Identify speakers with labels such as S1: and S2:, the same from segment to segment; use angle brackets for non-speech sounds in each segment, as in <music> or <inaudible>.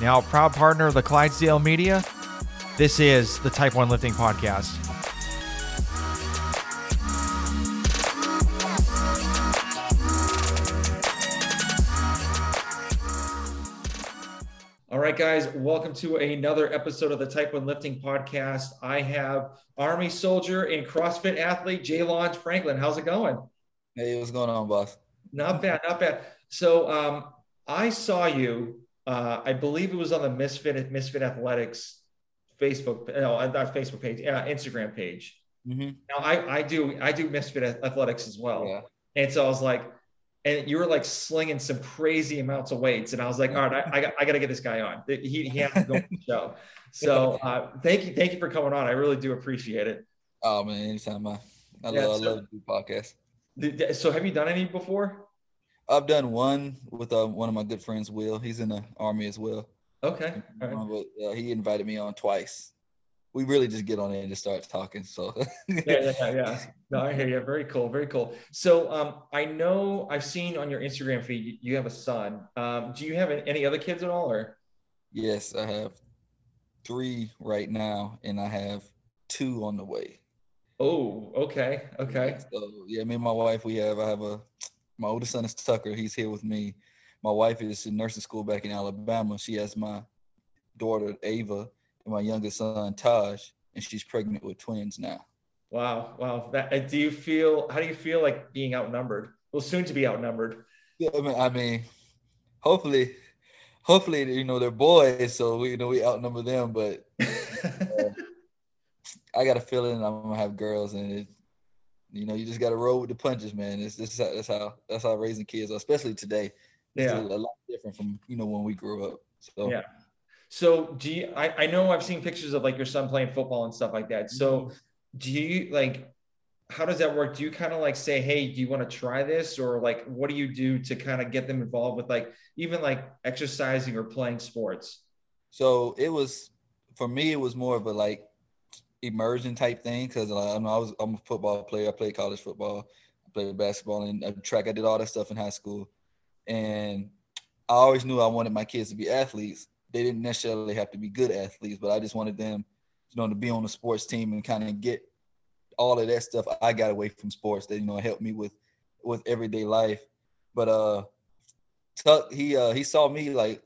S1: now a proud partner of the Clydesdale Media. This is the Type 1 Lifting Podcast. All right, guys, welcome to another episode of the Type 1 Lifting Podcast. I have Army soldier and CrossFit athlete Jay Jaylond Franklin. How's it going?
S2: Hey, what's going on, boss?
S1: Not bad, not bad. So um, I saw you. Uh, I believe it was on the Misfit Misfit Athletics Facebook, no, not Facebook page, uh, Instagram page.
S2: Mm-hmm.
S1: Now I I do I do Misfit Athletics as well,
S2: Yeah.
S1: and so I was like, and you were like slinging some crazy amounts of weights, and I was like, all right, I I, got- I got to get this guy on. He he has to go on the <laughs> show. So uh, thank you thank you for coming on. I really do appreciate it.
S2: Oh man, anytime I, I
S1: Yeah,
S2: love,
S1: so-
S2: I love to do podcasts.
S1: So have you done any before?
S2: I've done one with uh, one of my good friends, Will. He's in the army as well.
S1: Okay. All right.
S2: Uh, but uh, he invited me on twice. We really just get on and just start talking. So <laughs>
S1: yeah, yeah, yeah. No, I hear you. Very cool. Very cool. So, um, I know I've seen on your Instagram feed you, you have a son. Um, do you have any other kids at all, or?
S2: yes, I have three right now, and I have two on the way.
S1: Oh, okay, okay.
S2: So yeah, me and my wife, we have I have a my oldest son is Tucker. He's here with me. My wife is in nursing school back in Alabama. She has my daughter Ava and my youngest son Taj, and she's pregnant with twins now.
S1: Wow, wow. That, uh, do you feel? How do you feel like being outnumbered? Well, soon to be outnumbered.
S2: Yeah, I mean, I mean, hopefully, hopefully, you know, they're boys, so we you know we outnumber them. But <laughs> I got a feeling I'm gonna have girls, and it, you know, you just got to roll with the punches, man. It's this that's how that's how raising kids, are, especially today. It's
S1: yeah.
S2: a lot different from you know when we grew up. So
S1: Yeah. So do you? I, I know I've seen pictures of like your son playing football and stuff like that. So mm-hmm. do you like? How does that work? Do you kind of like say, "Hey, do you want to try this?" Or like, what do you do to kind of get them involved with like even like exercising or playing sports?
S2: So it was for me. It was more of a like immersion type thing because I, I was I'm a football player. I played college football, I played basketball and track. I did all that stuff in high school, and I always knew I wanted my kids to be athletes. They didn't necessarily have to be good athletes, but I just wanted them, you know, to be on the sports team and kind of get all of that stuff I got away from sports that you know helped me with with everyday life. But uh, Tuck he uh he saw me like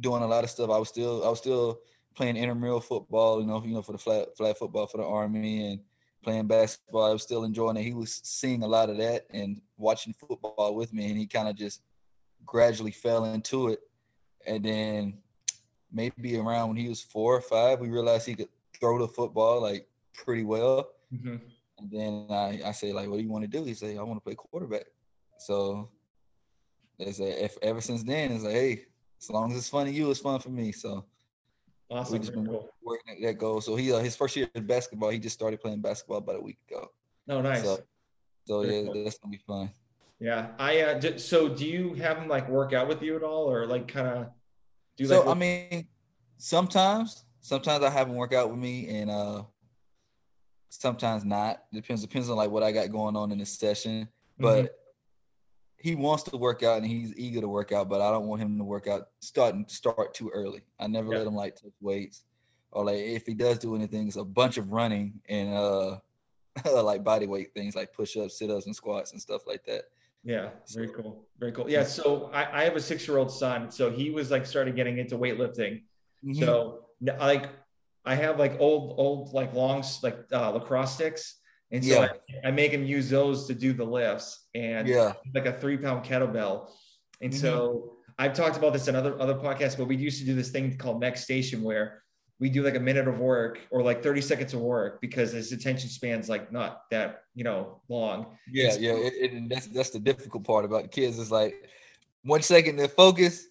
S2: doing a lot of stuff. I was still I was still playing intramural football, you know, you know, for the flat flat football for the army and playing basketball. I was still enjoying it. He was seeing a lot of that and watching football with me, and he kind of just gradually fell into it. And then maybe around when he was four or five, we realized he could throw the football like pretty well.
S1: Mhm.
S2: And then I, I say like, what do you want to do? He say, I want to play quarterback. So it's a, if ever since then, it's like, hey, as long as it's fun to you, it's fun for me. So we
S1: Awesome.
S2: just
S1: Very
S2: been
S1: cool.
S2: working at that goal. So he uh, his first year in basketball, he just started playing basketball about a week ago.
S1: Oh, nice.
S2: So, so yeah,
S1: cool.
S2: that's gonna be fun.
S1: Yeah. I uh, j- so do you have him like work out with you at all, or like kind of do
S2: so
S1: like?
S2: I mean, sometimes sometimes I have him work out with me, and uh sometimes not. Depends depends on like what I got going on in the session. But
S1: Mhm.
S2: He wants to work out and he's eager to work out, but I don't want him to work out starting start too early. I never
S1: Yeah.
S2: let him like touch weights or like if he does do anything, it's a bunch of running and uh <laughs> like body weight things like push ups, sit ups, and squats and stuff like that.
S1: Yeah, very cool. Very cool. Yeah. So I, I have a six year old son. So he was like started getting into weightlifting.
S2: Mhm.
S1: So like I have like old, old, like long, like uh, lacrosse sticks. And so
S2: Yeah.
S1: I, I make him use those to do the lifts and
S2: yeah,
S1: like a three pound kettlebell. And
S2: Mhm.
S1: so I've talked about this in other, other podcasts, but we used to do this thing called next station where we do like a minute of work or like 30 seconds of work because his attention span's like not that, you know, long.
S2: yeah,
S1: It's-
S2: yeah. It, it, and that's that's the difficult part about kids is like one second they're focused,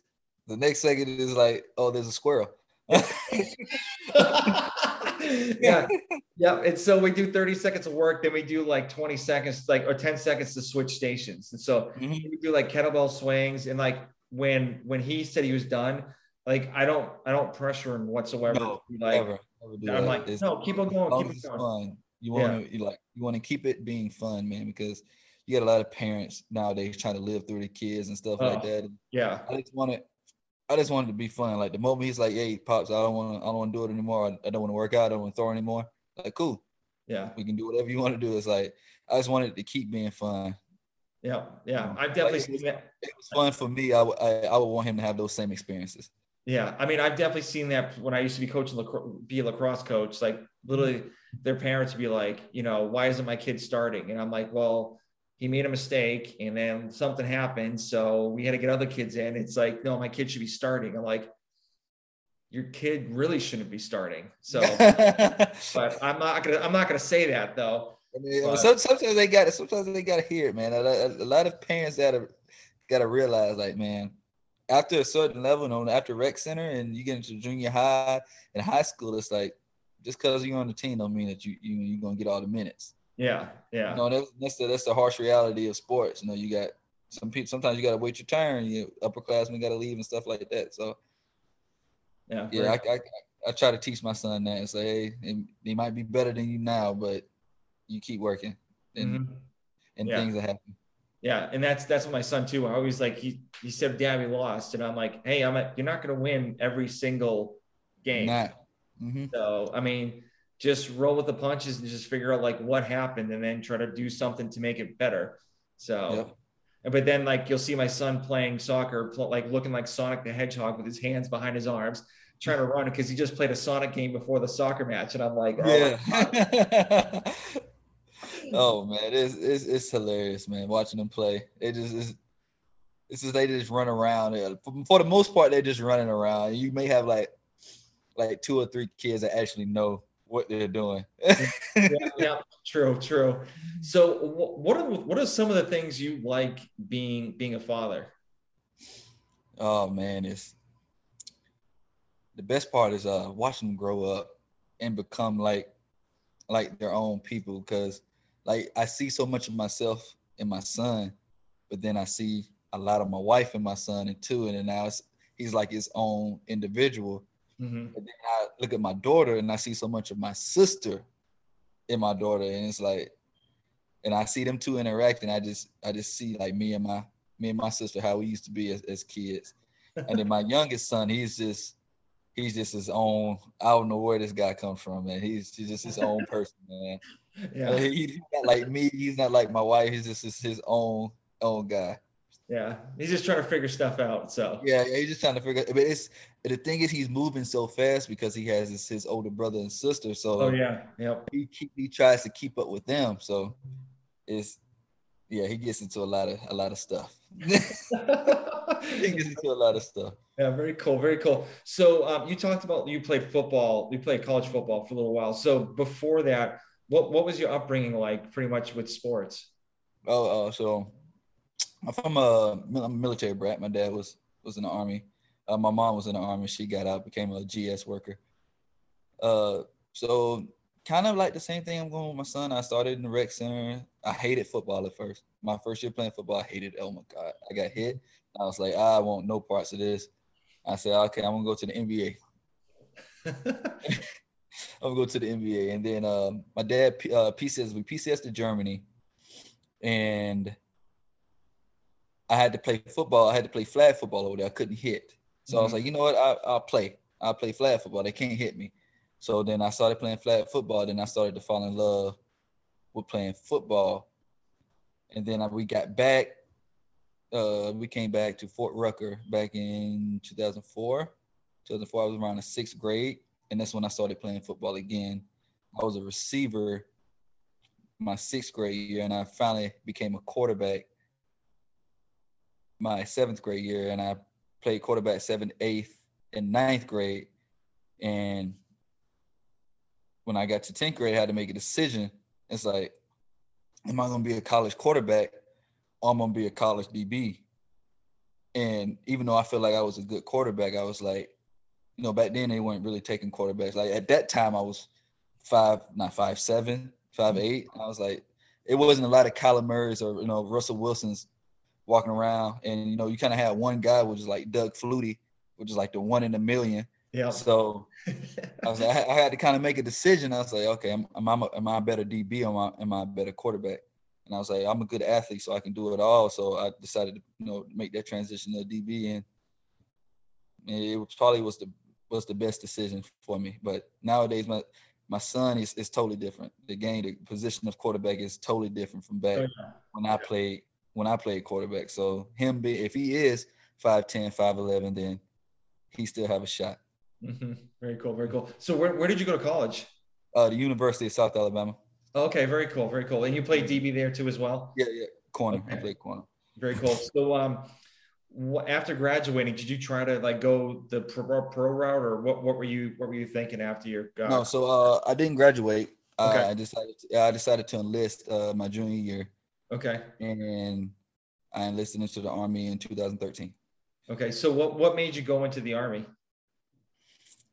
S2: the next second is like, oh, there's a squirrel. <laughs> <laughs> <laughs>
S1: yeah <laughs> yeah and so we do 30 seconds of work then we do like 20 seconds like or 10 seconds to switch stations and so
S2: Mhm.
S1: we do like kettlebell swings and like when when he said he was done like i don't i don't pressure him whatsoever
S2: No,
S1: like
S2: Never, never do
S1: i'm
S2: that.
S1: like
S2: It's-
S1: no keep on going keep on going
S2: fun. You want to you like you want to keep it being fun, man, because you got a lot of parents nowadays trying to live through the kids and stuff like
S1: Oh.
S2: that. And
S1: yeah
S2: I just want to I just wanted to be fun. Like the moment he's like, "Hey, pops, I don't want to, I don't want to do it anymore. I, I don't want to work out. I don't want to throw anymore." Like, cool.
S1: Yeah.
S2: We can do whatever you want to do. It's like I just wanted to keep being fun.
S1: Yeah, yeah. I've definitely
S2: Like,
S1: seen that.
S2: It was fun for me. I, would- I I would want him to have those same experiences.
S1: Yeah, I mean, I've definitely seen that when I used to be coaching, lacrosse, be a lacrosse coach. Like, literally, their parents would be like, you know, why isn't my kid starting? And I'm like, well, he made a mistake, and then something happened, so we had to get other kids in. It's like, no, my kid should be starting. I'm like, your kid really shouldn't be starting. So, <laughs> but I'm not gonna, I'm not gonna say that though.
S2: I mean,
S1: But-
S2: sometimes they got to sometimes they got to hear it, man. A, a, a lot of parents gotta gotta realize, like, man, after a certain level, you know, after rec center and you get into junior high and high school, it's like just because you're on the team don't mean that you you you're gonna get all the minutes.
S1: Yeah, yeah,
S2: You know, that's that's the, that's the harsh reality of sports. You know, you got some people. Sometimes you got to wait your turn. You upperclassmen got to leave and stuff like that. So
S1: yeah,
S2: yeah, I, I I try to teach my son that and say, hey, he- he might be better than you now, but you keep working and
S1: Mhm.
S2: and
S1: Yeah.
S2: things that happen.
S1: Yeah, and that's that's what my son too. I always like he he said, "Dad, we lost," and I'm like, "Hey, I'm you're not going to win every single game."
S2: Nah. hmm
S1: So I mean, just roll with the punches and just figure out like what happened, and then try to do something to make it better. So,
S2: Yep.
S1: but then like you'll see my son playing soccer, pl- like looking like Sonic the Hedgehog with his hands behind his arms, trying to run <laughs> because he just played a Sonic game before the soccer match, and I'm like, oh,
S2: Yeah. <laughs> oh man, it's, it's it's hilarious, man. Watching them play, it just is. It's just they just run around. Uh, for, for the most part, they're just running around. You may have like like two or three kids that actually know what they're doing.
S1: yeah, <laughs> yeah, true, true. So, wh- what are what are some of the things you like being being a father?
S2: Oh man, it's the best part is uh watching them grow up and become like like their own people because like I see so much of myself in my son, but then I see a lot of my wife and my son and too, and then now it's, he's like his own individual.
S1: Mhm.
S2: But then look at my daughter and I see so much of my sister in my daughter, and it's like, and I see them two interacting. I just I just see like me and my me and my sister how we used to be as, as kids, and then my <laughs> youngest son, he's just he's just his own. I don't know where this guy comes from, man. He's, he's just his own person, man. <laughs>
S1: Yeah,
S2: He, he's not like me. He's not like my wife. He's just his, his own own guy.
S1: Yeah. He's just trying to figure stuff out. So,
S2: Yeah, yeah, he's just trying to figure. But it's the thing is he's moving so fast because he has his, his older brother and sister. So
S1: oh yeah, yep.
S2: he keep, he tries to keep up with them. So it's yeah, he gets into a lot of a lot of stuff. <laughs> he gets into a lot of stuff.
S1: Yeah, very cool, very cool. So um, you talked about you played football, you played college football for a little while. So before that, what what was your upbringing like, pretty much with sports?
S2: Oh, uh, so I'm from a, I'm a military brat. My dad was was in the army. Uh, my mom was in the army. She got out, became a GS worker. Uh, so kind of like the same thing I'm going with my son. I started in the rec center. I hated football at first. My first year playing football, I hated. it. Oh my god, I got hit. I was like, I want no parts of this. I said, okay, I'm gonna go to the NBA. <laughs> I'm gonna go to the NBA, and then um, my dad uh, PCS we PCS to Germany, and I had to play football. I had to play flag football over there. I couldn't hit, so I was
S1: Mhm.
S2: like, you know what? I, I'll play. I'll play flag football. They can't hit me. So then I started playing flag football. Then I started to fall in love with playing football, and then I, we got back. Uh, we came back to Fort Rucker back in 2004. 2004, I was around the sixth grade, and that's when I started playing football again. I was a receiver my sixth grade year, and I finally became a quarterback my seventh grade year, and I played quarterback seventh, eighth, and ninth grade. And when I got to 10th grade, I had to make a decision. It's like, am I going to be a college quarterback or I'm going to be a college DB? And even though I feel like I was a good quarterback, I was like, you know, back then they weren't really taking quarterbacks. Like at that time, I was five, not five seven, five eight. I was like, it wasn't a lot of Kyler Murray's or you know Russell Wilson's walking around, and you know you kind of had one guy which is like Doug Flutie, which is like the one in a million.
S1: yeah.
S2: So <laughs> I was like, I, had to kind of make a decision. I was like, okay, am, am I am I a better DB or am I, am I a better quarterback? And I was like, I'm a good athlete, so I can do it all. So I decided to you know make that transition to DB, and it was probably was the was the best decision for me. But nowadays, my my son is, is totally different. The game, the position of quarterback is totally different from back oh, yeah. when I played when I played quarterback. So him be if he is 5'10, 5'11, then he still have a shot.
S1: Mm-hmm. Very cool, very cool. So where, where did you go to college?
S2: Uh, the University of South Alabama.
S1: Okay, very cool, very cool. And you played DB there too as well?
S2: Yeah, yeah, corner. Okay. I played corner.
S1: Very cool. So um, after graduating, did you try to like go the pro, pro route, or what? What were you What were you thinking after your?
S2: Uh... No, so uh, I didn't graduate. Okay. I decided. To, I decided to enlist uh, my junior year.
S1: Okay.
S2: And I enlisted into the army in 2013.
S1: Okay, so what what made you go into the army?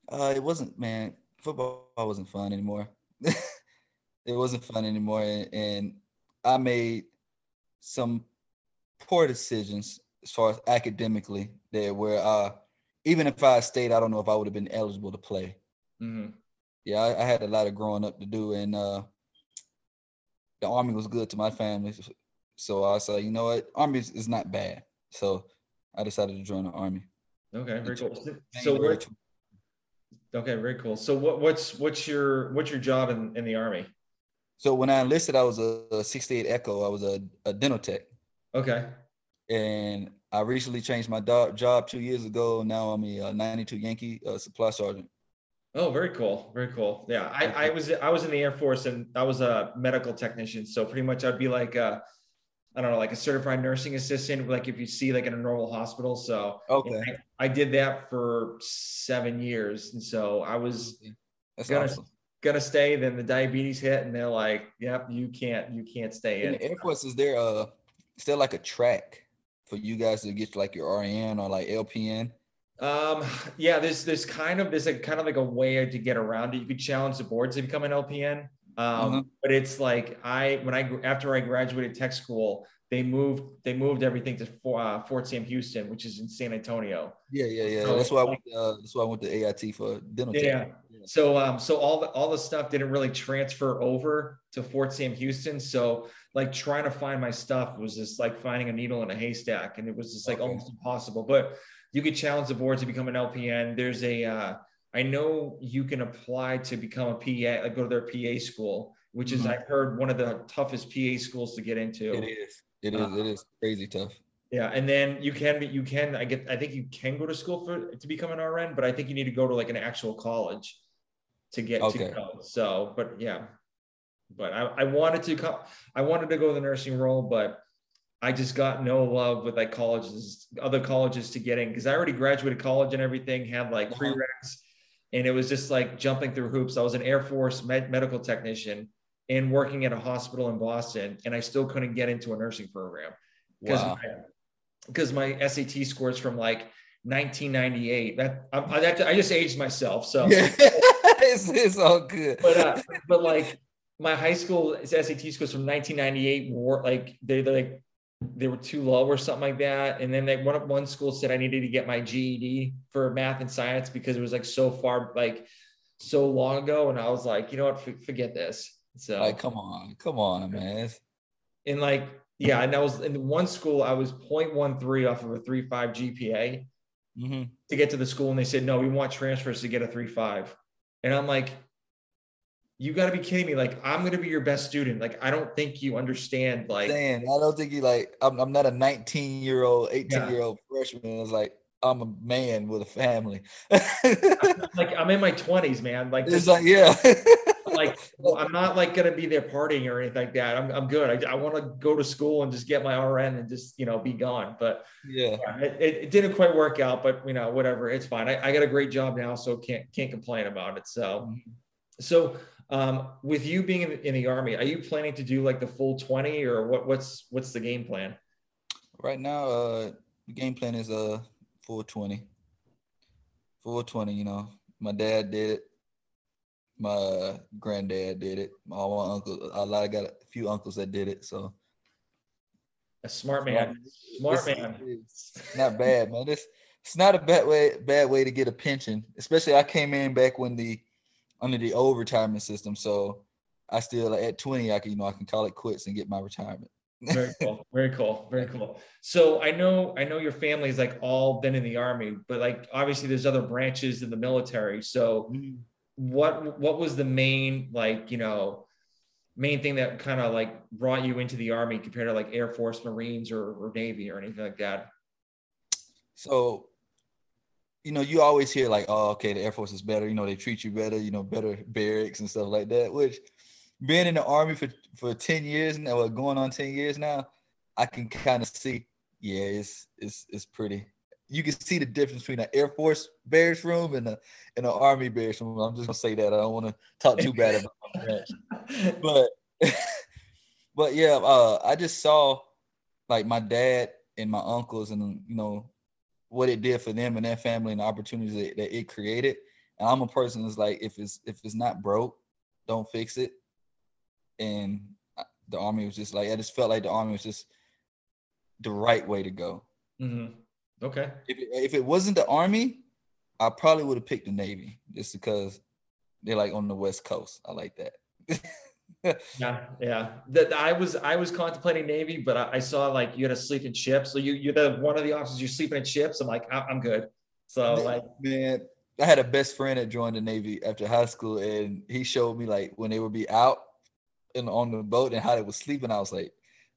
S2: Uh, it wasn't man. Football wasn't fun anymore. <laughs> it wasn't fun anymore, and, and I made some poor decisions as far as academically there, where uh, even if I stayed, I don't know if I would have been eligible to play. Mm-hmm. Yeah, I, I, had a lot of growing up to do, and uh, the army was good to my family. So I said, you know what, army is, is not bad. So I decided to join the army.
S1: Okay, very cool. So what? Okay, very cool. So what, what's what's your what's your job in, in the army?
S2: So when I enlisted, I was a, a 68 Echo. I was a, a dental tech.
S1: Okay.
S2: And I recently changed my do- job two years ago. Now I'm a, a 92 Yankee uh, supply sergeant.
S1: Oh, very cool. Very cool. Yeah. I, I was I was in the Air Force and I was a medical technician. So pretty much I'd be like a, I don't know, like a certified nursing assistant, like if you see like in a normal hospital. So
S2: okay.
S1: I, I, did that for seven years. And so I was That's gonna awesome. gonna stay. Then the diabetes hit and they're like, Yep, you can't, you can't stay in.
S2: in the Air Force, is there a still like a track for you guys to get like your RN or like LPN?
S1: Um, yeah, there's there's kind of there's a kind of like a way to get around it. You could challenge the boards to become an LPN. Um, mm-hmm. but it's like I when I after I graduated tech school, they moved they moved everything to for, uh, Fort Sam Houston, which is in San Antonio.
S2: Yeah, yeah, yeah. So that's why I went. Uh, that's why I went to AIT for dental.
S1: Yeah. yeah. So um, so all the all the stuff didn't really transfer over to Fort Sam Houston. So like trying to find my stuff was just like finding a needle in a haystack, and it was just like okay. almost impossible. But you could challenge the board to become an LPN. There's a uh, I know you can apply to become a PA, like go to their PA school, which is mm-hmm. I heard one of the toughest PA schools to get into.
S2: It is. It is. Uh, it is crazy tough.
S1: Yeah, and then you can be you can I get I think you can go to school for to become an RN, but I think you need to go to like an actual college to get okay. to go. So, but yeah, but I, I wanted to come, I wanted to go the nursing role, but I just got no love with like colleges, other colleges to get in because I already graduated college and everything, had like uh-huh. prereqs, and it was just like jumping through hoops. I was an Air Force med- medical technician and working at a hospital in Boston, and I still couldn't get into a nursing program because wow. because my, my SAT scores from like 1998. That I, I, I just aged myself, so <laughs>
S2: it's, it's all good.
S1: But uh, but like my high school SAT scores from 1998 were like they're like they were too low or something like that. And then they one one school said I needed to get my GED for math and science because it was like so far like so long ago. And I was like, you know what, F- forget this. So
S2: like, come on, come on, man.
S1: And like, yeah, and I was in one school, I was 0.13 off of a 3.5 GPA mm-hmm. to get to the school. And they said, no, we want transfers to get a 3.5. And I'm like, you got to be kidding me. Like, I'm going to be your best student. Like, I don't think you understand. Like,
S2: Dan, I don't think you like, I'm, I'm not a 19 year old, 18 yeah. year old freshman. It's like, I'm a man with a family. <laughs>
S1: like, I'm in my 20s, man. Like,
S2: it's like, yeah. <laughs>
S1: like, well, I'm not like going to be there partying or anything like that. I'm, I'm good. I, I want to go to school and just get my RN and just, you know, be gone. But
S2: yeah,
S1: it, it, didn't quite work out, but you know, whatever, it's fine. I, I got a great job now, so can't, can't complain about it. So, mm-hmm. so, um, with you being in, in, the army, are you planning to do like the full 20 or what, what's, what's the game plan?
S2: Right now, uh, the game plan is a uh, full 20, full 20, you know, my dad did it. My granddad did it. All my uncles, a lot, I got a few uncles that did it. So
S1: a smart man, smart man.
S2: It's <laughs> not bad, man. It's, it's not a bad way, bad way to get a pension, especially I came in back when the, under the old retirement system. So I still at 20, I can, you know, I can call it quits and get my retirement.
S1: very cool. <laughs> Very cool. Very cool. So I know I know your family's like all been in the army, but like obviously there's other branches in the military. So mm-hmm. what what was the main like, you know, main thing that kind of like brought you into the army compared to like Air Force, Marines, or, or Navy or anything like that?
S2: So, you know, you always hear like, oh, okay, the Air Force is better. You know, they treat you better. You know, better barracks and stuff like that. Which, being in the army for for ten years now, well, going on ten years now, I can kind of see, yeah, it's it's it's pretty. You can see the difference between an Air Force barracks room and a and an Army barracks room. I'm just gonna say that. I don't want to talk too bad about that, <laughs> but <laughs> but yeah, uh, I just saw like my dad and my uncles and you know what it did for them and their family and the opportunities that, that it created. And I'm a person that's like, if it's if it's not broke, don't fix it. And the army was just like, I just felt like the army was just the right way to go.
S1: Mm-hmm. Okay.
S2: If it, if it wasn't the army, I probably would have picked the navy just because they're like on the west coast. I like that. <laughs> <laughs>
S1: yeah, yeah. That I was I was contemplating Navy, but I, I, saw like you had to sleep in ships. So you you're the one of the officers. You're sleeping in ships. I'm like I, am good. So
S2: man,
S1: like
S2: man, I had a best friend that joined the Navy after high school, and he showed me like when they would be out and on the boat and how they was sleeping. I was like,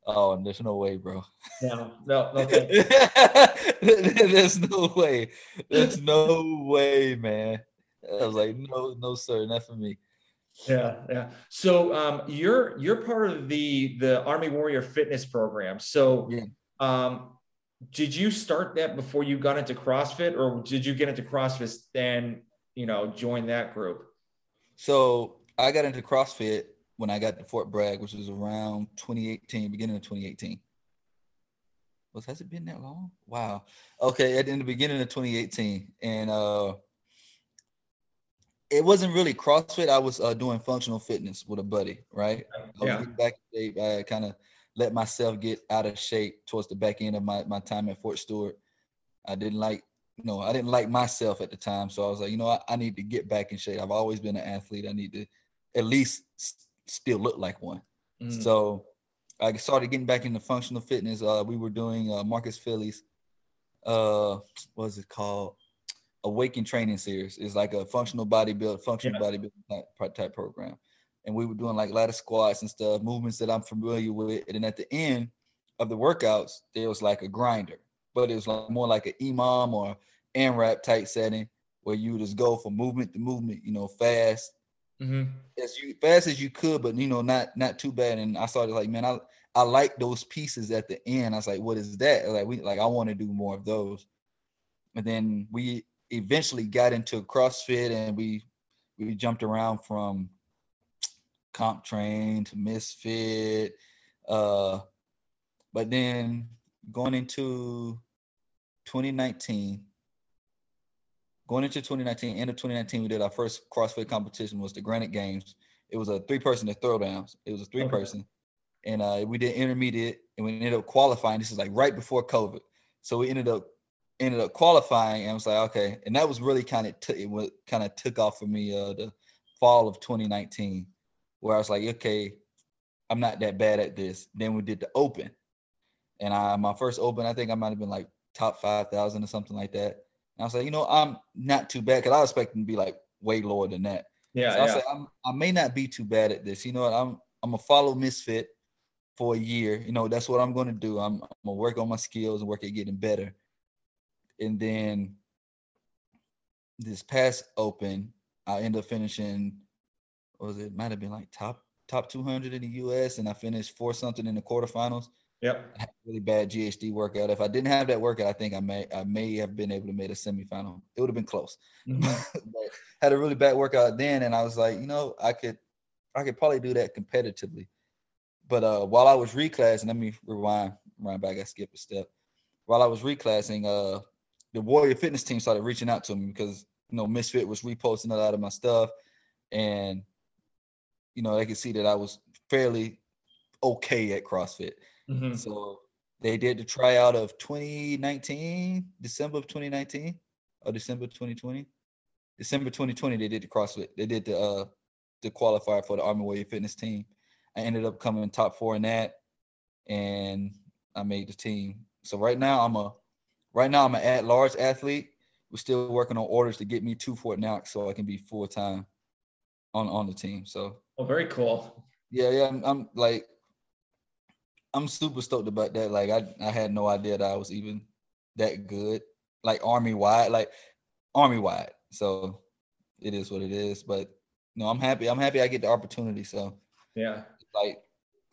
S2: oh, there's no way, bro.
S1: No, no, <laughs> okay.
S2: there's no way. There's no way, man. I was like, no, no, sir, not for me.
S1: Yeah, yeah. So um, you're you're part of the the Army Warrior Fitness program. So yeah. um, did you start that before you got into CrossFit, or did you get into CrossFit and you know join that group?
S2: So I got into CrossFit when I got to Fort Bragg, which was around 2018, beginning of 2018. Was has it been that long? Wow. Okay, at in the beginning of 2018, and uh it wasn't really CrossFit. I was uh, doing functional fitness with a buddy, right? I yeah. back in shape. I kind of let myself get out of shape towards the back end of my, my time at Fort Stewart. I didn't like, you know, I didn't like myself at the time. So I was like, you know, I, I need to get back in shape. I've always been an athlete. I need to at least still look like one. Mm. So I started getting back into functional fitness. Uh, we were doing uh, Marcus Filly's, uh, what is it called? Awaken Training Series. It's like a functional bodybuilding, functional yeah. bodybuilding type, type program. And we were doing like ladder squats and stuff, movements that I'm familiar with. And then at the end of the workouts, there was like a grinder, but it was like more like an EMOM or AMRAP type setting where you just go from movement to movement, you know, fast, mm-hmm. as you fast as you could, but you know, not not too bad. And I started like, man, I I like those pieces at the end. I was like, what is that? Like we like I want to do more of those. And then we eventually got into CrossFit and we we jumped around from CompTrain to misfit uh but then going into 2019 going into 2019 end of 2019 we did our first crossfit competition was the granite games. It was a three person to throwdowns it was a three person okay. and uh, we did intermediate and we ended up qualifying. This is like right before covid. So we ended up ended up qualifying and I was like, okay. And that was really kind of t- it was kind of took off for me uh the fall of 2019, where I was like, okay, I'm not that bad at this. Then we did the open. And I my first open, I think I might have been like top five thousand or something like that. And I was like, you know, I'm not too bad because I was expecting to be like way lower than that.
S1: Yeah.
S2: So. I was like, I'm, I may not be too bad at this. You know what? I'm I'm gonna follow Misfit for a year. You know, that's what I'm gonna do. I'm, I'm gonna work on my skills and work at getting better and then this past open, I ended up finishing. was it? Might have been like top top 200 in the U.S. and I finished four something in the quarterfinals.
S1: Yep.
S2: I had a really bad GHD workout. If I didn't have that workout, I think I may I may have been able to make a semifinal. It would have been close. Mm-hmm. <laughs> had a really bad workout then, and I was like, you know, I could I could probably do that competitively. But uh, while I was reclassing, let me rewind, rewind back. I skipped a step. While I was reclassing, uh, the Warrior Fitness team started reaching out to me because you know Misfit was reposting a lot of my stuff, and you know they could see that I was fairly okay at CrossFit. Mm-hmm. So they did the tryout of 2019, December of 2019 or December 2020. December 2020, they did the CrossFit. They did the uh the qualifier for the Army Warrior Fitness team. I ended up coming top four in that. and I made the team. So right now I'm a right now I'm an at large athlete. We're still working on orders to get me to Fort Knox so I can be full time on on the team. So
S1: oh, very cool.
S2: Yeah, yeah. I'm, I'm like I'm super stoked about that. Like I I had no idea that I was even that good. Like army wide, like army wide. So it is what it is. But no, I'm happy. I'm happy I get the opportunity. So
S1: yeah,
S2: like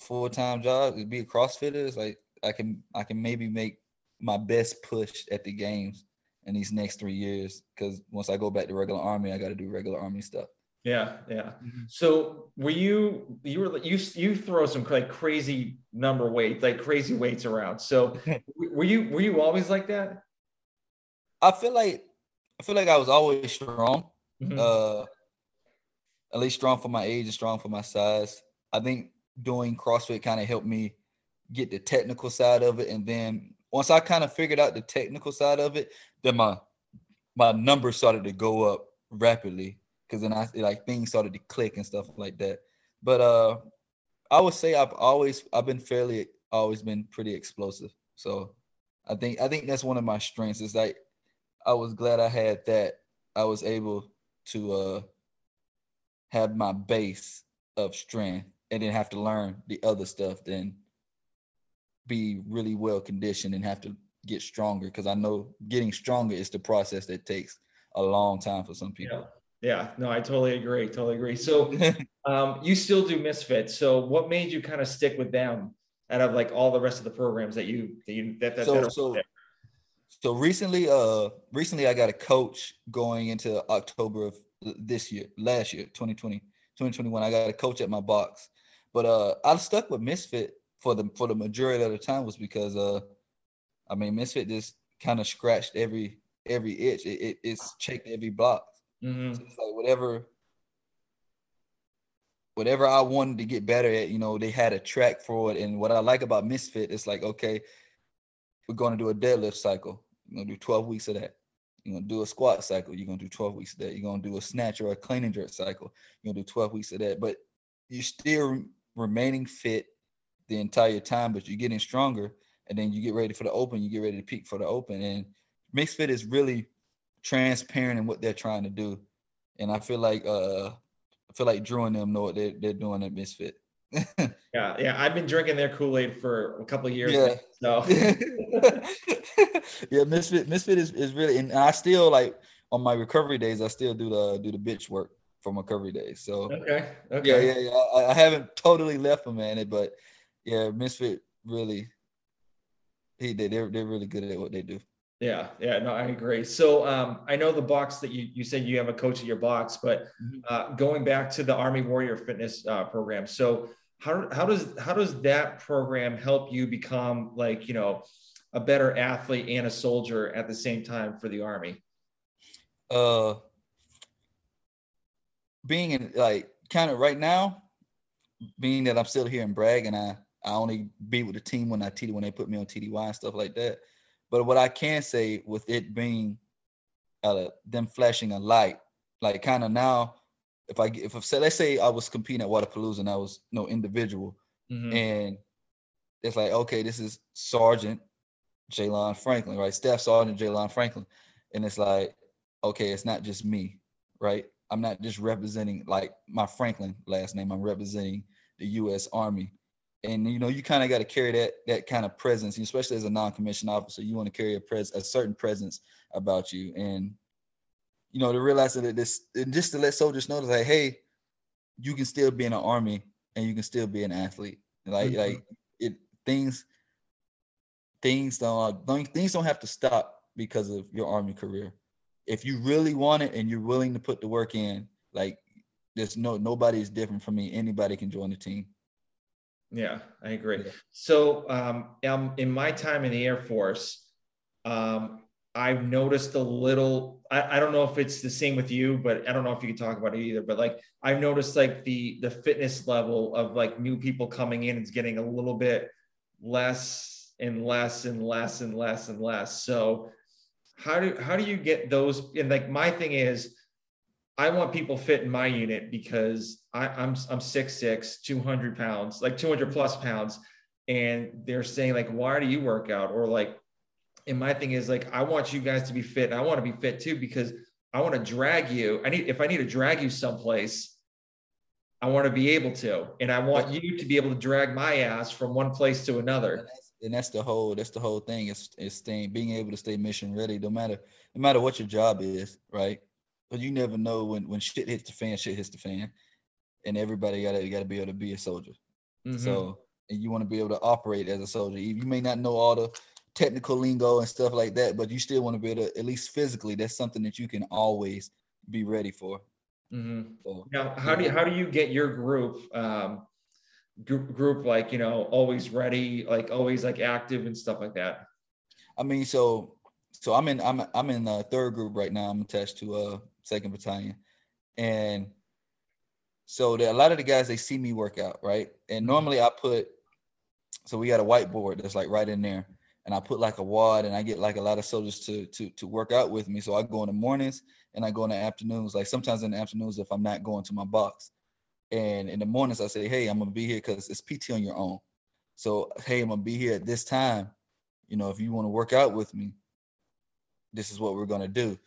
S2: full time job, be a CrossFitter. It's like I can I can maybe make my best push at the games in these next three years. Because once I go back to regular army, I got to do regular army stuff.
S1: Yeah, yeah. Mm-hmm. So were you you were you you throw some like crazy number weights, like crazy weights around. So <laughs> were you were you always like that?
S2: I feel like I feel like I was always strong. Mm-hmm. Uh at least strong for my age and strong for my size. I think doing CrossFit kind of helped me get the technical side of it. And then once I kind of figured out the technical side of it, then my my numbers started to go up rapidly because then I like things started to click and stuff like that. But uh I would say I've always I've been fairly always been pretty explosive. So I think I think that's one of my strengths. Is like I was glad I had that. I was able to uh have my base of strength and then have to learn the other stuff, then be really well conditioned and have to get stronger because I know getting stronger is the process that takes a long time for some people.
S1: Yeah. Yeah, no, I totally agree. Totally agree. So, <laughs> um, you still do Misfit. So, what made you kind of stick with them out of like all the rest of the programs that you that you that that,
S2: so, that so, so recently, uh, recently I got a coach going into October of this year, last year, 2020, 2021. I got a coach at my box, but uh, I stuck with Misfit for the for the majority of the time was because uh, I mean Misfit just kind of scratched every every itch. It, it, it's checked every block. Mm-hmm. So it's like whatever whatever I wanted to get better at, you know, they had a track for it. And what I like about Misfit is like, okay, we're going to do a deadlift cycle. You're going to do 12 weeks of that. You're going to do a squat cycle. You're going to do 12 weeks of that. You're going to do a snatch or a clean and jerk cycle. You're going to do 12 weeks of that. But you're still remaining fit the entire time, but you're getting stronger. And then you get ready for the open. You get ready to peak for the open. And Misfit is really transparent in what they're trying to do. And I feel like uh I feel like Drew and them know what they're they're doing at Misfit. <laughs>
S1: yeah, yeah. I've been drinking their Kool-Aid for a couple years. Yeah. Now, so <laughs>
S2: yeah, Misfit Misfit is, is really and I still like on my recovery days, I still do the do the bitch work for my recovery days. So
S1: okay, okay.
S2: Yeah, yeah, yeah. I, I haven't totally left them, man, but yeah, Misfit really he they they're they're really good at what they do.
S1: Yeah, yeah, no, I agree. So um, I know the box that you you said you have a coach at your box, but mm-hmm. uh, going back to the Army Warrior Fitness uh, program, so how how does how does that program help you become like you know a better athlete and a soldier at the same time for the Army?
S2: Uh, being in like kind of right now, being that I'm still here in Bragg and I I only be with the team when I TD when they put me on TDY and stuff like that. But what I can say with it being uh, them flashing a light, like kind of now, if I if, if let's say I was competing at Wodapalooza and I was you no know, individual, mm-hmm. and it's like okay, this is Sergeant Jaylond Franklin, right? Staff Sergeant Jaylond Franklin, and it's like okay, it's not just me, right? I'm not just representing like my Franklin last name. I'm representing the U.S. Army and you know you kind of got to carry that that kind of presence especially as a non-commissioned officer you want to carry a pres a certain presence about you. And you know to realize that this and just to let soldiers know that like hey you can still be in the army and you can still be an athlete. Like mm-hmm. like it things things don't, don't things don't have to stop because of your army career. If you really want it and you're willing to put the work in like there's no nobody is different from me. Anybody can join the team
S1: yeah, I agree. Yeah. So, um, um, in my time in the Air Force, um, I've noticed a little. I, I don't know if it's the same with you, but I don't know if you can talk about it either. But like, I've noticed like the the fitness level of like new people coming in is getting a little bit less and less and less and less and less. So, how do how do you get those? And like, my thing is I want people fit in my unit because I, I'm I'm six six, 200 pounds, like 200 plus pounds. and they're saying like, why do you work out? Or like, and my thing is like, I want you guys to be fit and I want to be fit too, because I want to drag you. I need, if I need to drag you someplace, I want to be able to, and I want you to be able to drag my ass from one place to another.
S2: And that's, and that's the whole, that's the whole thing It's is staying, being able to stay mission ready, no matter, no matter what your job is, right? But you never know when, when shit hits the fan, shit hits the fan and everybody gotta, gotta be able to be a soldier.
S1: Mhm.
S2: So and you want to be able to operate as a soldier. You may not know all the technical lingo and stuff like that, but you still want to be able to at least physically. That's something that you can always be ready for.
S1: Mhm.
S2: So
S1: Now, how do you, how do you get your group, um, group, group like, you know, always ready, like always like active and stuff like that?
S2: I mean, so so I'm in I'm I'm in the third group right now. I'm attached to uh second battalion, and so there, a lot of the guys they see me work out right, and mm-hmm. normally I put so we got a whiteboard that's like right in there, and I put like a WOD, and I get like a lot of soldiers to to to work out with me. So I go in the mornings and I go in the afternoons. Like sometimes in the afternoons if I'm not going to my box, and in the mornings I say, hey, I'm gonna be here because it's PT on your own. So hey, I'm gonna be here at this time. You know, if you want to work out with me, this is what we're gonna do.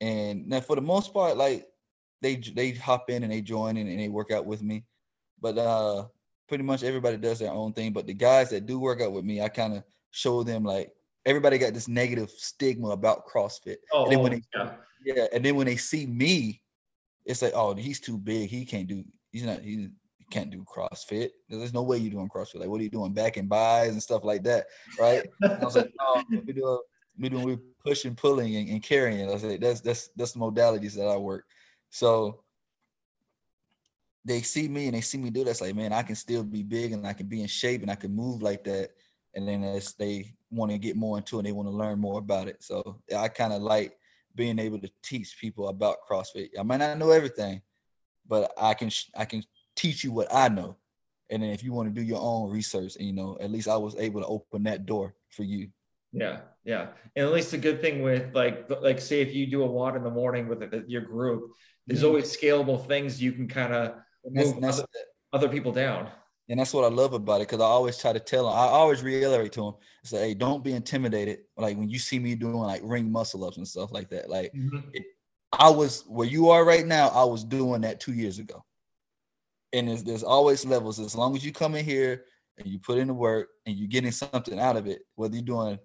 S2: And now for the most part, like they they hop in and they join in and they work out with me. But uh pretty much everybody does their own thing. But the guys that do work out with me, I kind of show them like everybody got this negative stigma about CrossFit.
S1: Oh,
S2: And then when they
S1: yeah.
S2: yeah, and then when they see me, it's like, oh, he's too big. He can't do. He's not. He, can't do CrossFit. There's no way you're doing CrossFit. Like, what are you doing? Back and buys and stuff like that, right? And I was like, no, we do. We do. We pushing, pulling, and, and carrying. I was that's that's that's the modalities that I work. So they see me and they see me do that. It's like, man, I can still be big and I can be in shape and I can move like that. And then as they want to get more into it, they want to learn more about it. So I kind of like being able to teach people about CrossFit. I might not know everything, but I can I can teach you what I know. And then if you want to do your own research, you know, at least I was able to open that door for you.
S1: Yeah, yeah. And at least the good thing with like like say if you do a WOD in the morning with it, your group, there's always scalable things you can kind of move other, other people down.
S2: And that's what I love about it because I always try to tell them, I always reiterate to them, say, hey, don't be intimidated. Like when you see me doing like ring muscle ups and stuff like that. Like mm-hmm. I was where you are right now, I was doing that two years ago. And there's, there's always levels. As long as you come in here and you put in the work and you're getting something out of it, whether you're doing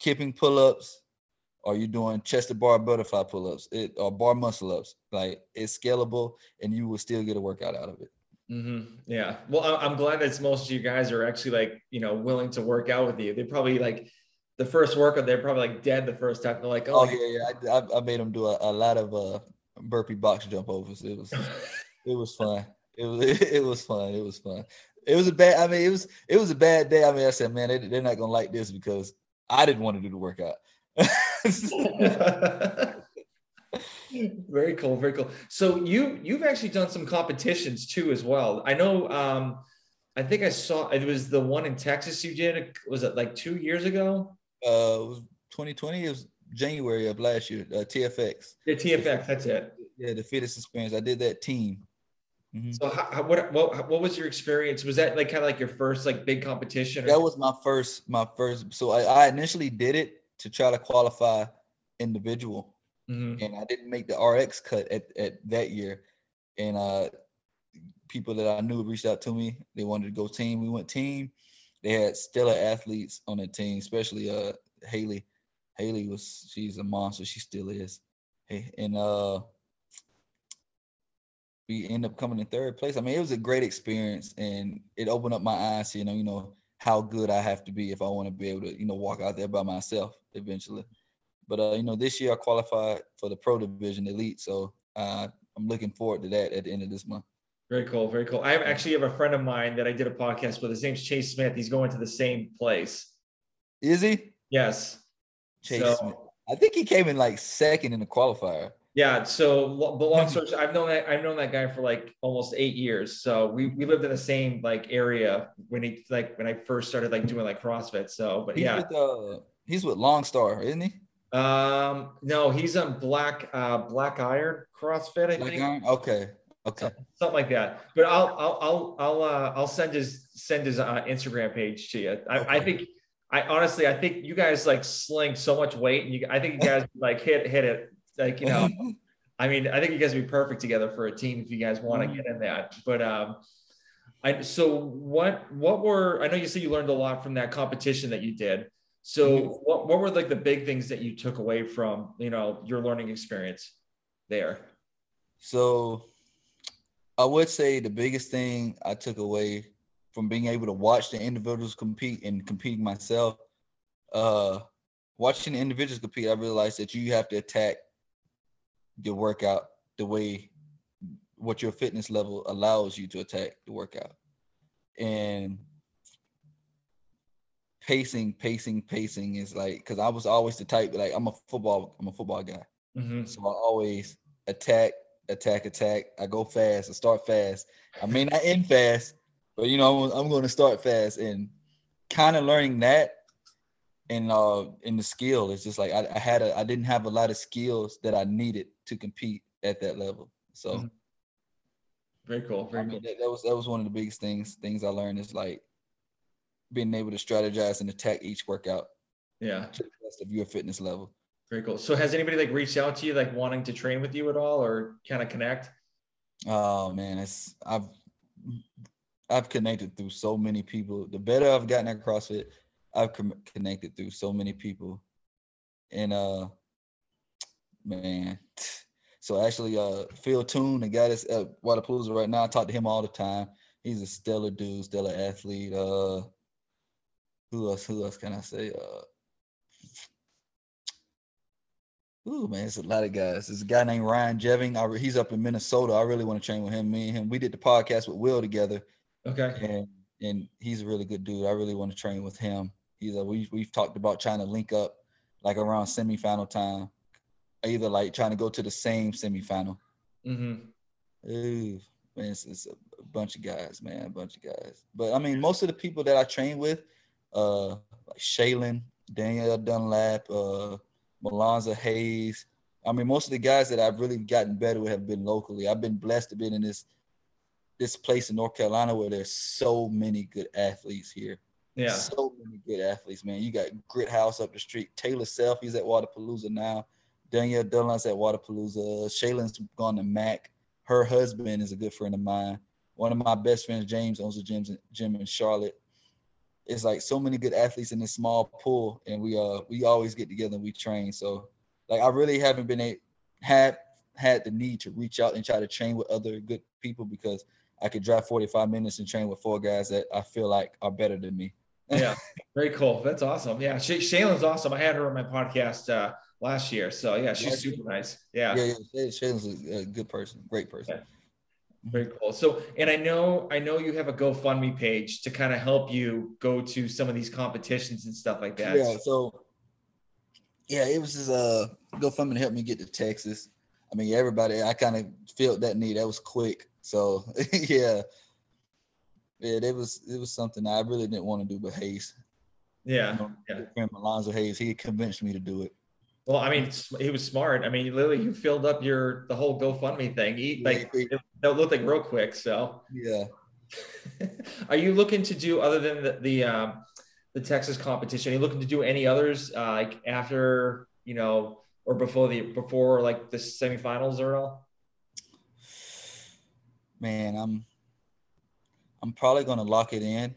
S2: kipping pull-ups or you're doing chest to bar butterfly pull-ups it, or bar muscle ups, like it's scalable and you will still get a workout out of it.
S1: hmm Yeah. Well, I'm glad that most of you guys are actually like, you know, willing to work out with you. They probably like the first workout, they're probably like dead the first time. They're like,
S2: Oh
S1: oh,
S2: yeah, yeah. I, I, I made them do a, a lot of uh burpee box jump overs. It was <laughs> it was fun. It was <laughs> it was fun. It was fun. It was a bad. I mean, it was it was a bad day. I mean, I said, man, they, they're not gonna like this because I didn't want to do the workout. <laughs>
S1: very cool, very cool. So you you've actually done some competitions too as well. I know. Um, I think I saw it was the one in Texas you did. Was it like two years ago?
S2: uh, it was 2020. It was January of last year. Uh, TFX.
S1: The TFX. That's it.
S2: Yeah, the fittest experience. I did that team. Mhm.
S1: So how, how- what, what what was your experience? Was that like kind of like your first like big competition? or-
S2: That was my first. My first. So I, I initially did it to try to qualify individual.
S1: Mhm.
S2: and I didn't make the RX cut at, at that year. And uh people that I knew reached out to me. They wanted to go team. We went team. They had stellar athletes on the team, especially uh Haley. Haley was she's a monster. She still is. Hey, and uh we end up coming in third place. I mean, it was a great experience and it opened up my eyes you know, you know, how good I have to be if I want to be able to, you know, walk out there by myself eventually. But uh, you know, this year I qualified for the pro division elite, so uh, I'm looking forward to that at the end of this month.
S1: Very cool, very cool. I actually have a friend of mine that I did a podcast with. His name's Chase Smith. He's going to the same place.
S2: Is he?
S1: Yes.
S2: Chase
S1: So-
S2: Smith. I think he came in like second in the qualifier.
S1: Yeah. So, but long story, short, I've known that I've known that guy for like almost eight years. So we we lived in the same like area when he like when I first started like doing like CrossFit. So, but
S2: He's
S1: yeah.
S2: with uh he's with Long Star, isn't he?
S1: Um, no, he's on Black uh Black Iron CrossFit. I
S2: Black
S1: think.
S2: Iron? Okay. Okay.
S1: Something, something like that. But I'll I'll I'll I'll uh, I'll send his send his uh, Instagram page to you. I,
S2: Okay.
S1: I think I honestly I think you guys like sling so much weight, and you I think you guys like hit hit it like you know. I mean, I think you guys would be perfect together for a team if you guys want to
S2: Mhm.
S1: get in that. But um, I so what what were I know you said you learned a lot from that competition that you did. So
S2: Mhm.
S1: what what were like the big things that you took away from you know your learning experience there?
S2: So I would say the biggest thing I took away from being able to watch the individuals compete and competing myself, uh, watching the individuals compete, I realized that you have to attack your workout the way what your fitness level allows you to attack the workout. And pacing, pacing, pacing is like because I was always the type like I'm a football, I'm a football guy.
S1: Mhm.
S2: So I always attack, attack, attack. I go fast. I start fast. I may not end fast, but you know I'm, I'm going to start fast. And kind of learning that, and uh, in the skill, it's just like I, I had a, I didn't have a lot of skills that I needed to compete at that level. So
S1: Mhm. Very cool.
S2: I
S1: Very
S2: mean,
S1: cool.
S2: that, that was that was one of the biggest things things I learned is like being able to strategize and attack each workout
S1: Yeah.
S2: to the best of your fitness level.
S1: Very cool. So has anybody like reached out to you, like wanting to train with you at all or kind of connect?
S2: Oh man, it's I've I've connected through so many people. The better I've gotten at CrossFit, I've com- connected through so many people, and uh, man. <tsk> So actually, uh, Phil Toon, the guy that's at Wodapalooza right now, I talk to him all the time. He's a stellar dude, stellar athlete. Uh, who else? Who else can I say? Uh, Ooh, man, it's a lot of guys. There's a guy named Ryan Jeving. I, re- he's up in Minnesota. I really want to train with him. Me and him, we did the podcast with Will together,
S1: Okay.
S2: and and he's a really good dude. I really want to train with him. He's a, we we've talked about trying to link up, like around semifinal time, either like trying to go to the same semifinal.
S1: hmm
S2: Ooh, man, it's, it's a bunch of guys, man, a bunch of guys. But I mean, most of the people that I train with, uh, like Shaylin, Danielle Dunlap, uh, Malonza Hayes. I mean, most of the guys that I've really gotten better with have been locally. I've been blessed to be in this this place in North Carolina where there's so many good athletes here.
S1: Yeah.
S2: So many good athletes, man. You got Grit House up the street. Taylor Self, he's at Wodapalooza now. Danielle Dunlap's at Wodapalooza. Shaylin's gone to Mac. Her husband is a good friend of mine. One of my best friends, James, owns a gym, gym in Charlotte. It's like so many good athletes in this small pool, and we uh we always get together and we train. So like I really haven't been a had had the need to reach out and try to train with other good people because I could drive 45 minutes and train with four guys that I feel like are better than me.
S1: Yeah. Very cool. That's awesome. Yeah. Sh- Shaylin's awesome. I had her on my podcast uh, last year. So yeah, she's
S2: Last year?
S1: super nice. Yeah.
S2: Yeah, yeah. Shaylin's a, a good person, great person.
S1: Yeah. Very cool. So, and I know, I know you have a GoFundMe page to kind of help you go to some of these competitions and stuff like that.
S2: Yeah, so yeah, it was just uh GoFundMe to help me get to Texas. I mean, everybody, I kind of felt that need. That was quick. So <laughs> yeah, yeah, it was it was something I really didn't want to do, but Hayes,
S1: Yeah.
S2: you know,
S1: yeah.
S2: friend Alonzo Hayes, he convinced me to do it.
S1: Well, I mean, he was smart. I mean, literally, you filled up your the whole GoFundMe thing. He, like
S2: Yeah.
S1: it, that looked like real quick. So,
S2: Yeah. <laughs>
S1: are you looking to do other than the the, um, the Texas competition? Are you looking to do any others uh, like after you know or before the before like the semifinals or all?
S2: Man, I'm I'm probably gonna lock it in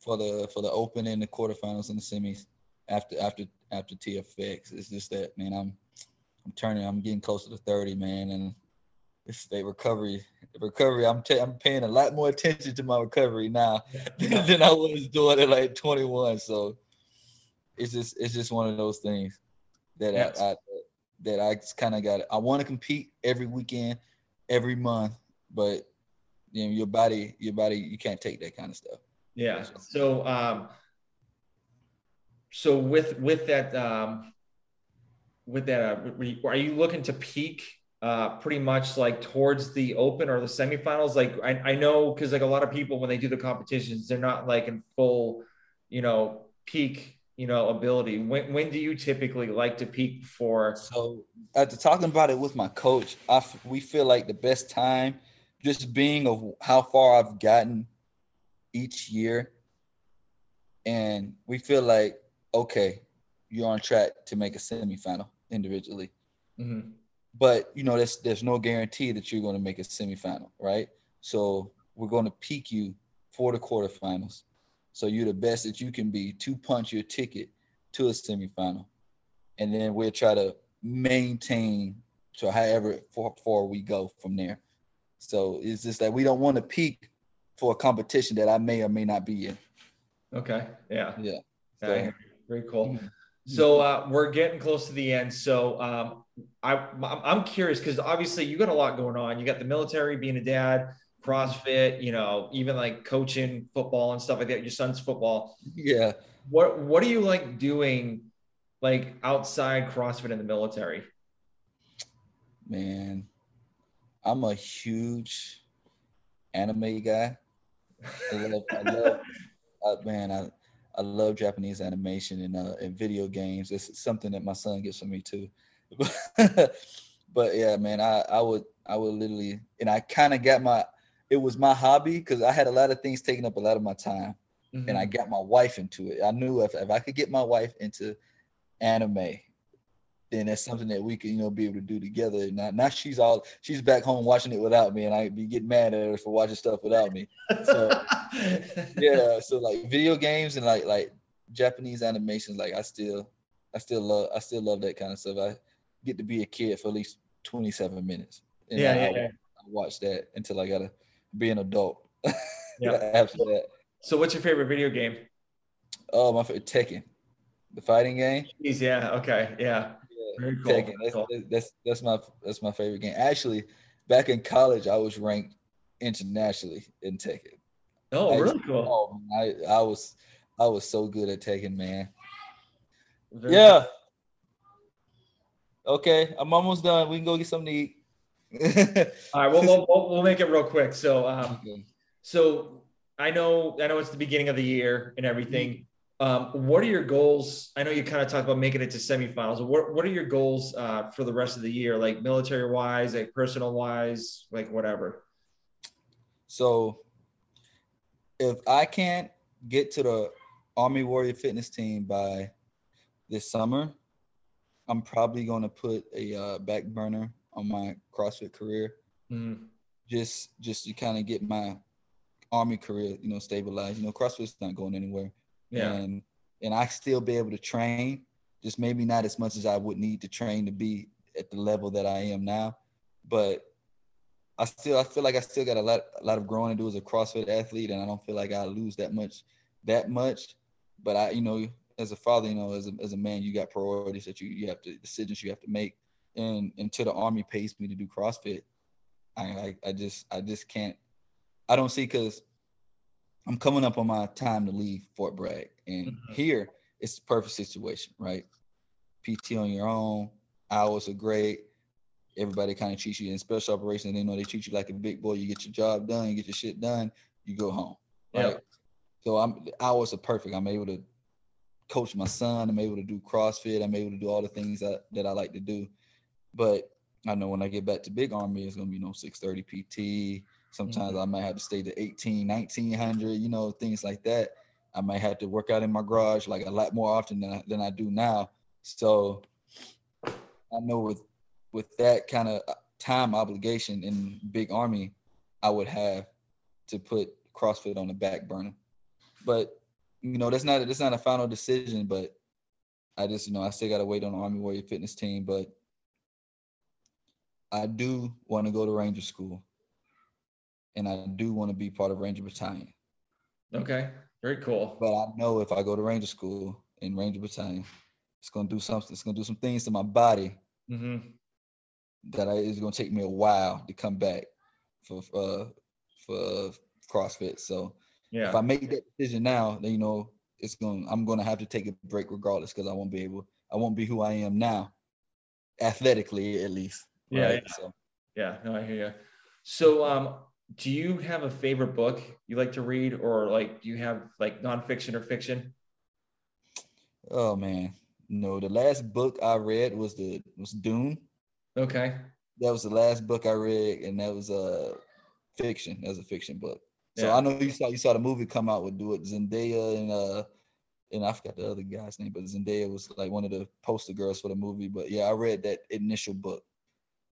S2: for the for the open and the quarterfinals and the semis after after after TFX. It's just that man, I'm I'm turning, I'm getting closer to 30, man, and it's the recovery. The recovery, I'm ta- I'm paying a lot more attention to my recovery now
S1: Yeah. <laughs>
S2: than I was doing at like 21. So it's just it's just one of those things that
S1: Yes.
S2: I, I that I kind of got. It. I want to compete every weekend, every month, but you know your body, your body, you can't take that kind of stuff.
S1: Yeah. So, um, so with with that, um, with that, uh, are you looking to peak uh, pretty much like towards the open or the semifinals? Like I, I know because like a lot of people when they do the competitions, they're not like in full, you know, peak, you know, ability. When when do you typically like to peak for?
S2: So after talking about it with my coach, I we feel like the best time just being of how far I've gotten each year, and we feel like okay, you're on track to make a semifinal individually. Mm-hmm. But you know, there's there's no guarantee that you're going to make a semifinal, right? So we're going to peak you for the quarterfinals. So you're the best that you can be to punch your ticket to a semifinal, and then we'll try to maintain to however far, far we go from there. So it's just that we don't want to peak for a competition that I may or may not be in.
S1: Okay. Yeah.
S2: Yeah.
S1: So, Very cool. Mm-hmm. So uh, we're getting close to the end. So um, I, I'm curious because obviously you got a lot going on. You got the military, being a dad, CrossFit, you know, even like coaching football and stuff like that. Your son's football.
S2: Yeah.
S1: What What do you like doing, like outside CrossFit in the military?
S2: Man, I'm a huge anime guy. I love, I love, <laughs> uh, man, I I love Japanese animation and uh, and video games. It's something that my son gets from me too. <laughs> but yeah, man, I I would I would literally and I kind of got my it was my hobby because I had a lot of things taking up a lot of my time, mm-hmm. and I mm-hmm. got my wife into it. I knew if if I could get my wife into anime, then that's something that we can you know be able to do together. Now now she's all she's back home watching it without me, and I'd be getting mad at her for watching stuff without me. So <laughs> yeah, so like video games and like like Japanese animations, like I still I still love I still love that kind of stuff. I get to be a kid for at least 27 minutes.
S1: And yeah, yeah,
S2: I,
S1: yeah.
S2: I watch that until I gotta be an adult. <laughs> yeah. After that.
S1: So what's your favorite video game?
S2: Oh, my favorite Tekken, the fighting game.
S1: Jeez, yeah. Okay. Yeah.
S2: Very cool. Tekken. That's, cool. that's that's my that's my favorite game. Actually, back in college, I was ranked internationally in Tekken.
S1: Oh, really cool.
S2: Oh, I I was I was so good at Tekken, man. Very yeah. Okay, I'm almost done. We can go get something to eat.
S1: All right, well, we'll, we'll make it real quick. So, um, so I know I know it's the beginning of the year and everything. Um, what are your goals? I know you kind of talked about making it to semifinals. What What are your goals uh, for the rest of the year, like military wise, like personal wise, like whatever?
S2: So if I can't get to the Army Warrior Fitness team by this summer, I'm probably going to put a uh, back burner on my CrossFit career, mm-hmm. just just to kind of get my Army career, you know, stabilized. You know, CrossFit's not going anywhere,
S1: yeah.
S2: and and I still be able to train, just maybe not as much as I would need to train to be at the level that I am now, but I still I feel like I still got a lot a lot of growing to do as a CrossFit athlete, and I don't feel like I lose that much that much. But I, you know, as a father, you know, as a, as a man, you got priorities that you you have to decisions you have to make. And until the army pays me to do CrossFit, I I, I just I just can't. I don't see because I'm coming up on my time to leave Fort Bragg, and mm-hmm. here it's the perfect situation, right? PT on your own, hours are great everybody kind of treats you in special operations. They know they treat you like a big boy. You get your job done, you get your shit done, you go home. Right. Yeah. So I'm hours are perfect. I'm able to coach my son. I'm able to do CrossFit. I'm able to do all the things that, that I like to do. But I know when I get back to big army, it's gonna be you no know, 630 PT. Sometimes mm-hmm. I might have to stay to 18, 1900, you know, things like that. I might have to work out in my garage like a lot more often than I, than I do now. So I know with with that kind of uh, time obligation in big army, I would have to put CrossFit on the back burner. But you know, that's not that's not a final decision. But I just you know I still got to wait on the Army Warrior Fitness team. But I do want to go to Ranger School, and I do want to be part of Ranger Battalion.
S1: Okay, very cool.
S2: But I know if I go to Ranger School in Ranger Battalion, it's gonna do something. It's gonna do some things to my body mm-hmm that I, it's gonna take me a while to come back for uh, for CrossFit. So yeah, if I make that decision now, then you know it's going. I'm gonna have to take a break regardless because I won't be able. I won't be who I am now, athletically at least.
S1: Yeah. Right? Yeah. So. yeah. No, I hear you. So, um, do you have a favorite book you like to read, or like do you have like nonfiction or fiction?
S2: Oh man, no. The last book I read was the was Dune.
S1: Okay.
S2: That was the last book I read, and that was uh fiction. That was a fiction book. So
S1: Yeah.
S2: I know you saw you saw the movie come out with do it Zendaya and uh and I forgot the other guy's name, but Zendaya was like one of the poster girls for the movie. But yeah, I read that initial book.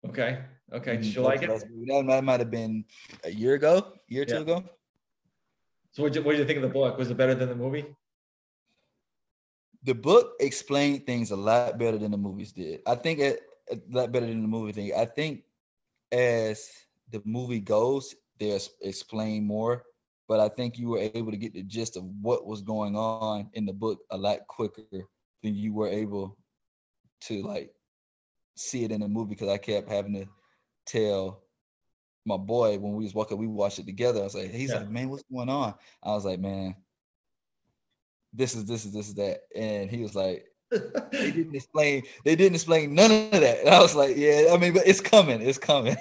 S1: Okay. Okay. Did you like it?
S2: That, might have been a year ago, year or two ago.
S1: So what did you, you think of the book? Was it better than the movie?
S2: The book explained things a lot better than the movies did. I think it a lot better than the movie thing. I think as the movie goes, there's explain more, but I think you were able to get the gist of what was going on in the book a lot quicker than you were able to like see it in a movie because I kept having to tell my boy when we was walking, we watched it together. I was like, he's
S1: Yeah.
S2: like, man, what's going on? I was like, man, this is this is this is that. And he was like, they <laughs> didn't explain, they didn't explain none of that. And I was like, yeah, I mean, but it's coming, it's coming.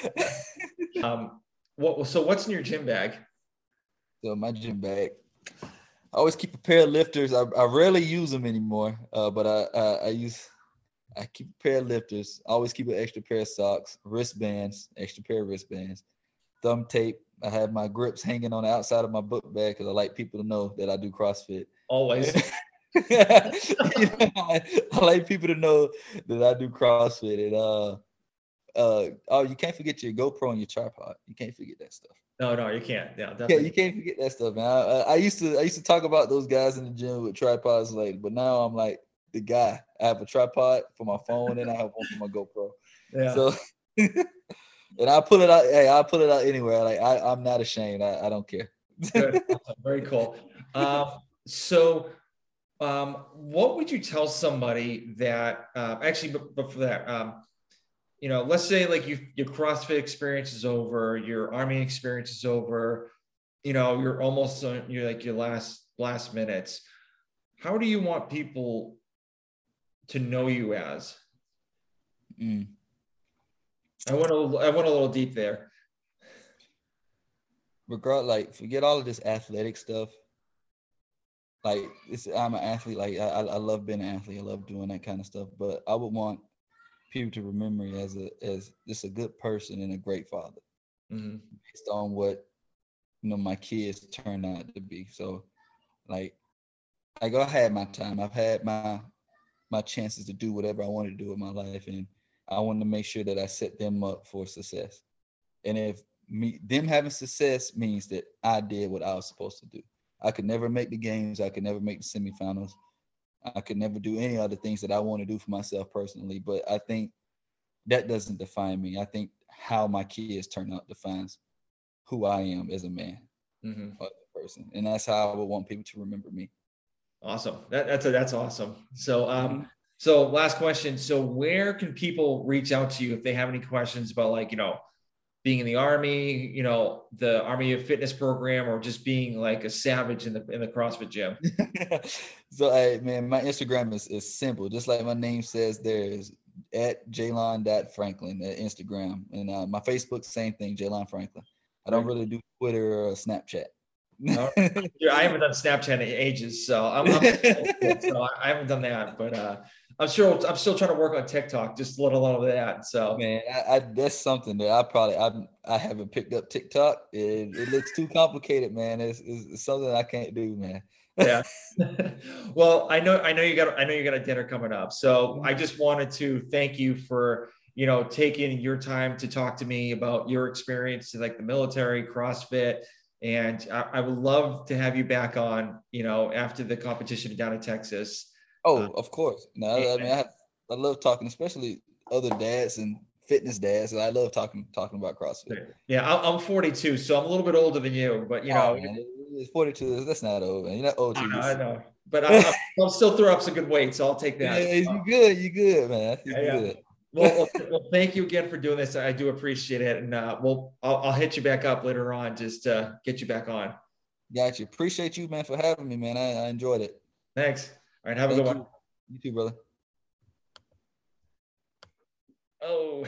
S2: <laughs>
S1: um, what? So what's in your gym bag?
S2: so my gym bag. I always keep a pair of lifters. I, I rarely use them anymore, uh, but I, I I use I keep a pair of lifters. I always keep an extra pair of socks, wristbands, extra pair of wristbands, thumb tape. I have my grips hanging on the outside of my book bag because I like people to know that I do CrossFit.
S1: Always.
S2: You know, I, I like people to know that I do CrossFit and uh uh oh you can't forget your GoPro and your tripod. You can't forget that stuff.
S1: No, no, you can't. Yeah,
S2: Yeah,
S1: definitely.
S2: you can't forget that stuff, man. I, I, I used to I used to talk about those guys in the gym with tripods, like, but now I'm like the guy. I have a tripod for my phone and I have one for my GoPro. <laughs>
S1: yeah.
S2: So, <laughs> and I put it out. Hey, I put it out anywhere. Like I, I'm not ashamed. I, I don't care.
S1: Good. <laughs> Very cool. Um, so, um, what would you tell somebody that uh, actually, for that, um, you know, let's say like you, your CrossFit experience is over, your Army experience is over, you know, you're almost on you're like your last last minutes. How do you want people to know you as?
S2: Mm.
S1: I went a little, I went a little deep there.
S2: regard like forget all of this athletic stuff. Like it's I'm an athlete. Like I, I love being an athlete. I love doing that kind of stuff. But I would want people to remember me as a as just a good person and a great father
S1: Mhm.
S2: based on what you know my kids turned out to be. So like like I had my time. I've had my my chances to do whatever I wanted to do with my life and I wanted to make sure that I set them up for success. And if me them having success means that I did what I was supposed to do. I could never make the games, I could never make the semifinals. I could never do any other things that I want to do for myself personally. But I think that doesn't define me. I think how my kids turn out defines who I am as a man
S1: Mhm.
S2: or as a person. And that's how I would want people to remember me.
S1: Awesome. That, that's a, that's awesome. So, um, so last question. So, where can people reach out to you if they have any questions about, like, you know, being in the army, you know, the Army of Fitness program, or just being like a savage in the in the CrossFit gym? <laughs>
S2: so hey man, my Instagram is, is simple, just like my name says there is at Jaylond.franklin at Instagram. And uh, my Facebook, same thing, Jaylond Franklin. I don't really do Twitter or Snapchat. <laughs>
S1: All Yeah, I haven't done Snapchat in ages, so I'm, I'm so I haven't done that. But uh, I'm sure I'm still trying to work on TikTok, just a little of that. So
S2: Man, I, I that's something that I probably I I haven't picked up TikTok. It, it looks too complicated, man. It's, it's, it's something I can't do, man.
S1: yeah. <laughs> <laughs> well, I know I know you got I know you got a dinner coming up. So I just wanted to thank you for you know taking your time to talk to me about your experience like the military, CrossFit, and I, I would love to have you back on. You know, after the competition down in Texas.
S2: Oh, um, of course. No, I, I mean I, I love talking, especially other dads and fitness dads. And I love talking talking about CrossFit.
S1: Yeah, I'm 42, so I'm a little bit older than you, but you know,
S2: Oh, it's 42. That's not old, man. You're not old.
S1: I know, I know. but I, I, I'll still throw up some good weight, so I'll take that.
S2: Yeah, you good. You good, man. You
S1: Yeah, yeah.
S2: good.
S1: Well, well, thank you again for doing this. I do appreciate it, and uh, we'll I'll, I'll hit you back up later on just to get you back on.
S2: Got you. Appreciate you, man, for having me, man. I, I enjoyed it.
S1: Thanks. All right, have a good
S2: you.
S1: one.
S2: You too, brother.
S1: Oh.